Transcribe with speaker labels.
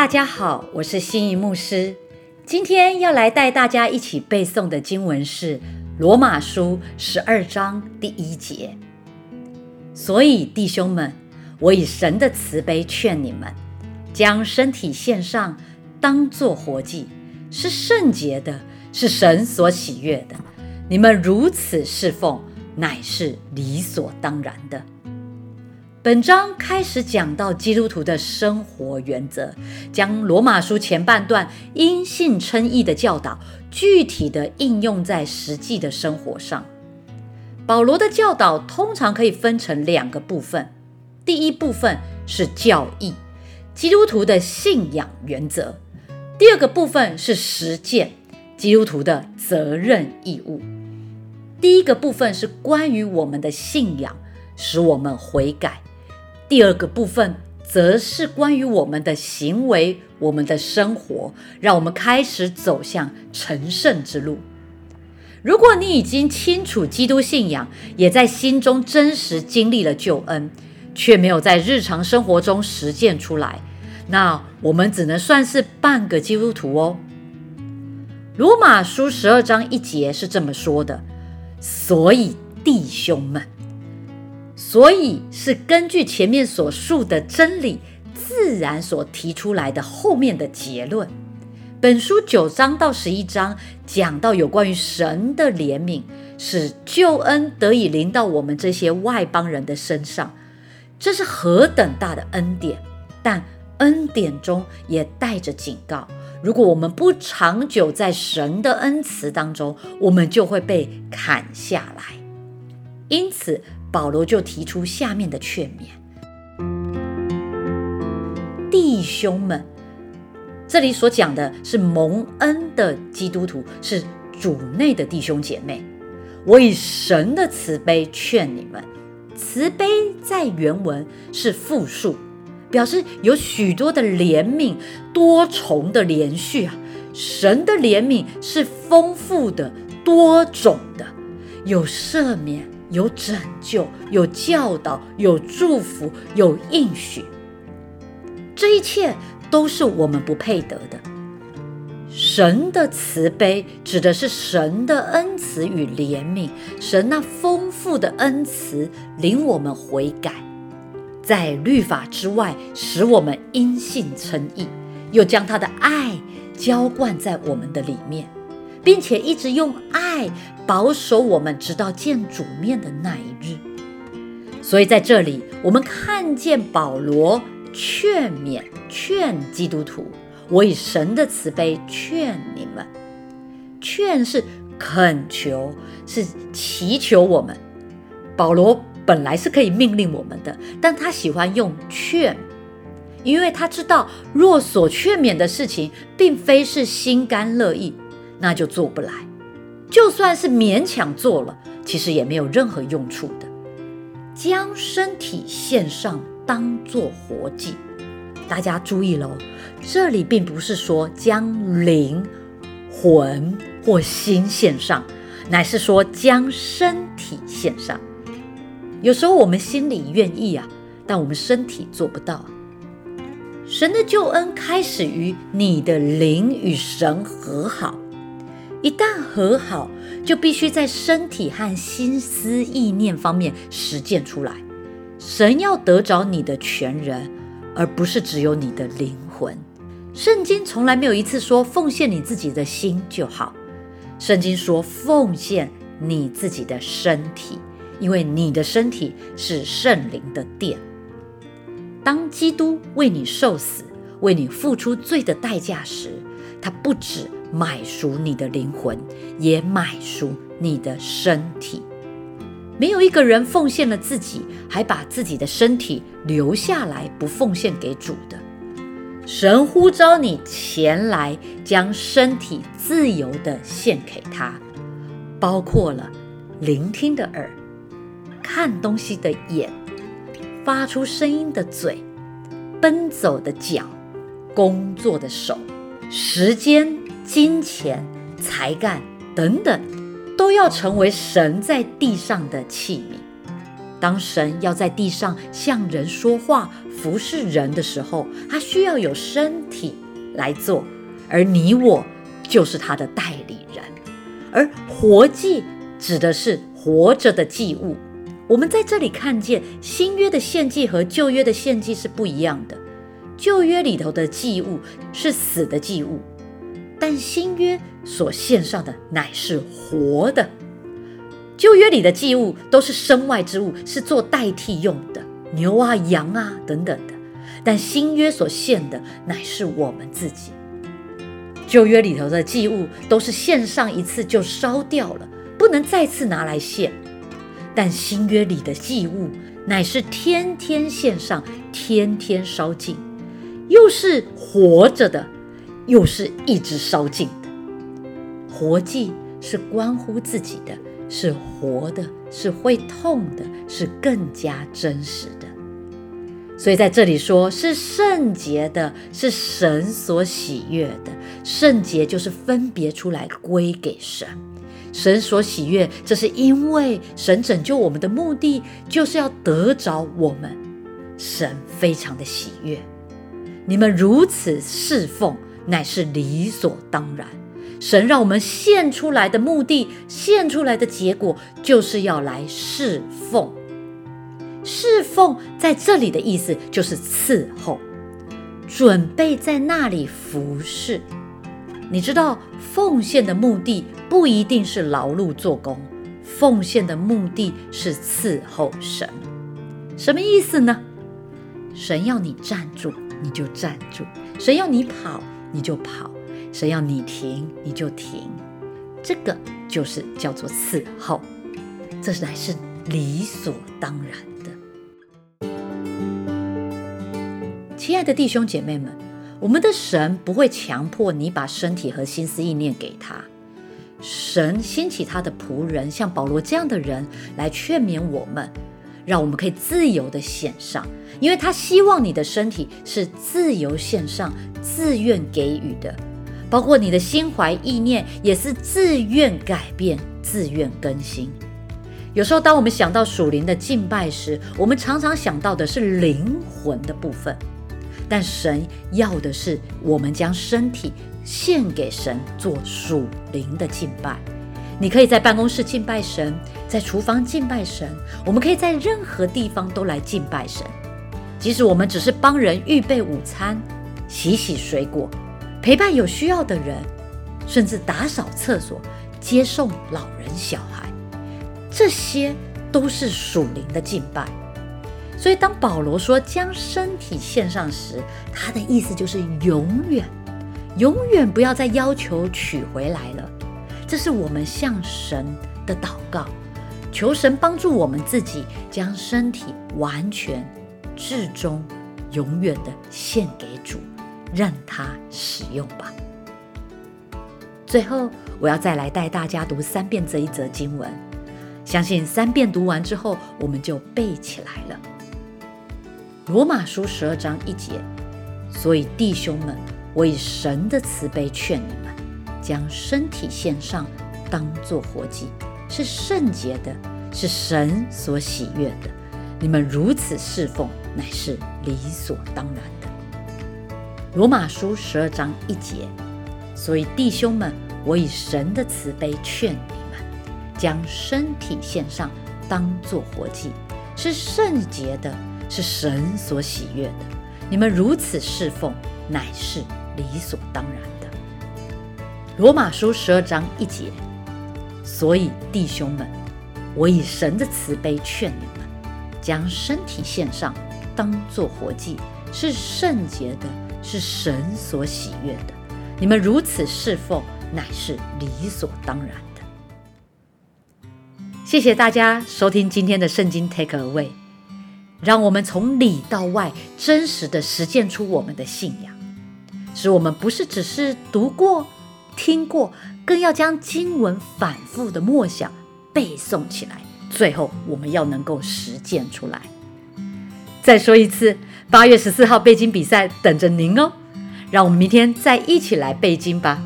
Speaker 1: 大家好，我是心仪牧师。今天要来带大家一起背诵的经文是《罗马书》十二章第一节。所以，弟兄们，我以神的慈悲劝你们，将身体献上，当作活祭，是圣洁的，是神所喜悦的。你们如此侍奉，乃是理所当然的。本章开始讲到基督徒的生活原则，将罗马书前半段因信称义的教导具体的应用在实际的生活上。保罗的教导通常可以分成两个部分，第一部分是教义，基督徒的信仰原则；第二个部分是实践，基督徒的责任义务。第一个部分是关于我们的信仰，使我们悔改。第二个部分则是关于我们的行为、我们的生活，让我们开始走向成圣之路。如果你已经清楚基督信仰，也在心中真实经历了救恩，却没有在日常生活中实践出来，那我们只能算是半个基督徒哦。罗马书十二章一节是这么说的：“所以弟兄们。”所以是根据前面所述的真理，自然所提出来的后面的结论。本书九章到十一章讲到有关于神的怜悯，使救恩得以临到我们这些外邦人的身上，这是何等大的恩典！但恩典中也带着警告：如果我们不长久在神的恩慈当中，我们就会被砍下来。因此。保罗就提出下面的劝勉：弟兄们，这里所讲的是蒙恩的基督徒，是主内的弟兄姐妹。我以神的慈悲劝你们。慈悲在原文是复数，表示有许多的怜悯，多重的连续啊。神的怜悯是丰富的、多种的，有赦免。有拯救，有教导，有祝福，有应许，这一切都是我们不配得的。神的慈悲指的是神的恩慈与怜悯，神那丰富的恩慈领我们悔改，在律法之外使我们因信称义，又将他的爱浇灌在我们的里面。并且一直用爱保守我们，直到见主面的那一日。所以在这里，我们看见保罗劝勉、劝基督徒：“我以神的慈悲劝你们。”劝是恳求，是祈求我们。保罗本来是可以命令我们的，但他喜欢用劝，因为他知道若所劝勉的事情，并非是心甘乐意。那就做不来，就算是勉强做了，其实也没有任何用处的。将身体献上，当做活祭。大家注意喽，这里并不是说将灵魂或心献上，乃是说将身体献上。有时候我们心里愿意啊，但我们身体做不到。神的救恩开始于你的灵与神和好。一旦和好，就必须在身体和心思意念方面实践出来。神要得着你的全人，而不是只有你的灵魂。圣经从来没有一次说奉献你自己的心就好。圣经说奉献你自己的身体，因为你的身体是圣灵的殿。当基督为你受死，为你付出罪的代价时，他不止。买赎你的灵魂，也买赎你的身体。没有一个人奉献了自己，还把自己的身体留下来不奉献给主的。神呼召你前来，将身体自由的献给他，包括了聆听的耳、看东西的眼、发出声音的嘴、奔走的脚、工作的手、时间。金钱、才干等等，都要成为神在地上的器皿。当神要在地上向人说话、服侍人的时候，他需要有身体来做，而你我就是他的代理人。而活祭指的是活着的祭物。我们在这里看见新约的献祭和旧约的献祭是不一样的。旧约里头的祭物是死的祭物，但新约所献上的乃是活的。旧约里的祭物都是身外之物，是做代替用的，牛啊、羊啊等等的。但新约所献的乃是我们自己。旧约里头的祭物都是献上一次就烧掉了，不能再次拿来献。但新约里的祭物乃是天天献上，天天烧尽，又是活着的，又是一直烧尽的。活祭是关乎自己的。是活的，是会痛的，是更加真实的。所以在这里说，是圣洁的，是神所喜悦的。圣洁就是分别出来归给神，神所喜悦，这是因为神拯救我们的目的就是要得着我们，神非常的喜悦。你们如此侍奉，乃是理所当然。神让我们献出来的目的，献出来的结果，就是要来侍奉。侍奉在这里的意思就是伺候，准备在那里服侍。你知道，奉献的目的不一定是劳碌做工，奉献的目的是伺候神。什么意思呢？神要你站住，你就站住；神要你跑，你就跑。谁要你停，你就停，这个就是叫做伺候，这乃是理所当然的。亲爱的弟兄姐妹们，我们的神不会强迫你把身体和心思意念给他。神兴起他的仆人，像保罗这样的人来劝勉我们，让我们可以自由的献上，因为他希望你的身体是自由献上、自愿给予的。包括你的心怀意念，也是自愿改变、自愿更新。有时候，当我们想到属灵的敬拜时，我们常常想到的是灵魂的部分，但神要的是我们将身体献给神，做属灵的敬拜。你可以在办公室敬拜神，在厨房敬拜神，我们可以在任何地方都来敬拜神。即使我们只是帮人预备午餐、洗洗水果。陪伴有需要的人，甚至打扫厕所、接送老人小孩，这些都是属灵的敬拜。所以，当保罗说将身体献上时，他的意思就是永远、永远不要再要求取回来了。这是我们向神的祷告，求神帮助我们自己将身体完全、至终、永远的献给主。让他使用吧。最后，我要再来带大家读三遍这一则经文，相信三遍读完之后，我们就背起来了。罗马书十二章一节，所以弟兄们，我以神的慈悲劝你们，将身体献上，当作活祭，是圣洁的，是神所喜悦的。你们如此侍奉，乃是理所当然的。罗马书十二章一节，所以弟兄们，我以神的慈悲劝你们，将身体献上，当作活祭，是圣洁的，是神所喜悦的。你们如此侍奉，乃是理所当然。罗马书十二章一节，所以弟兄们，我以神的慈悲劝你们，将身体献上，当作活祭，是圣洁的。是神所喜悦的，你们如此侍奉，乃是理所当然的。谢谢大家收听今天的圣经 Take Away，让我们从里到外真实的实践出我们的信仰，使我们不是只是读过、听过，更要将经文反复的默想、背诵起来，最后我们要能够实践出来。再说一次。八月十四号背经比赛等着您哦，让我们明天再一起来背经吧。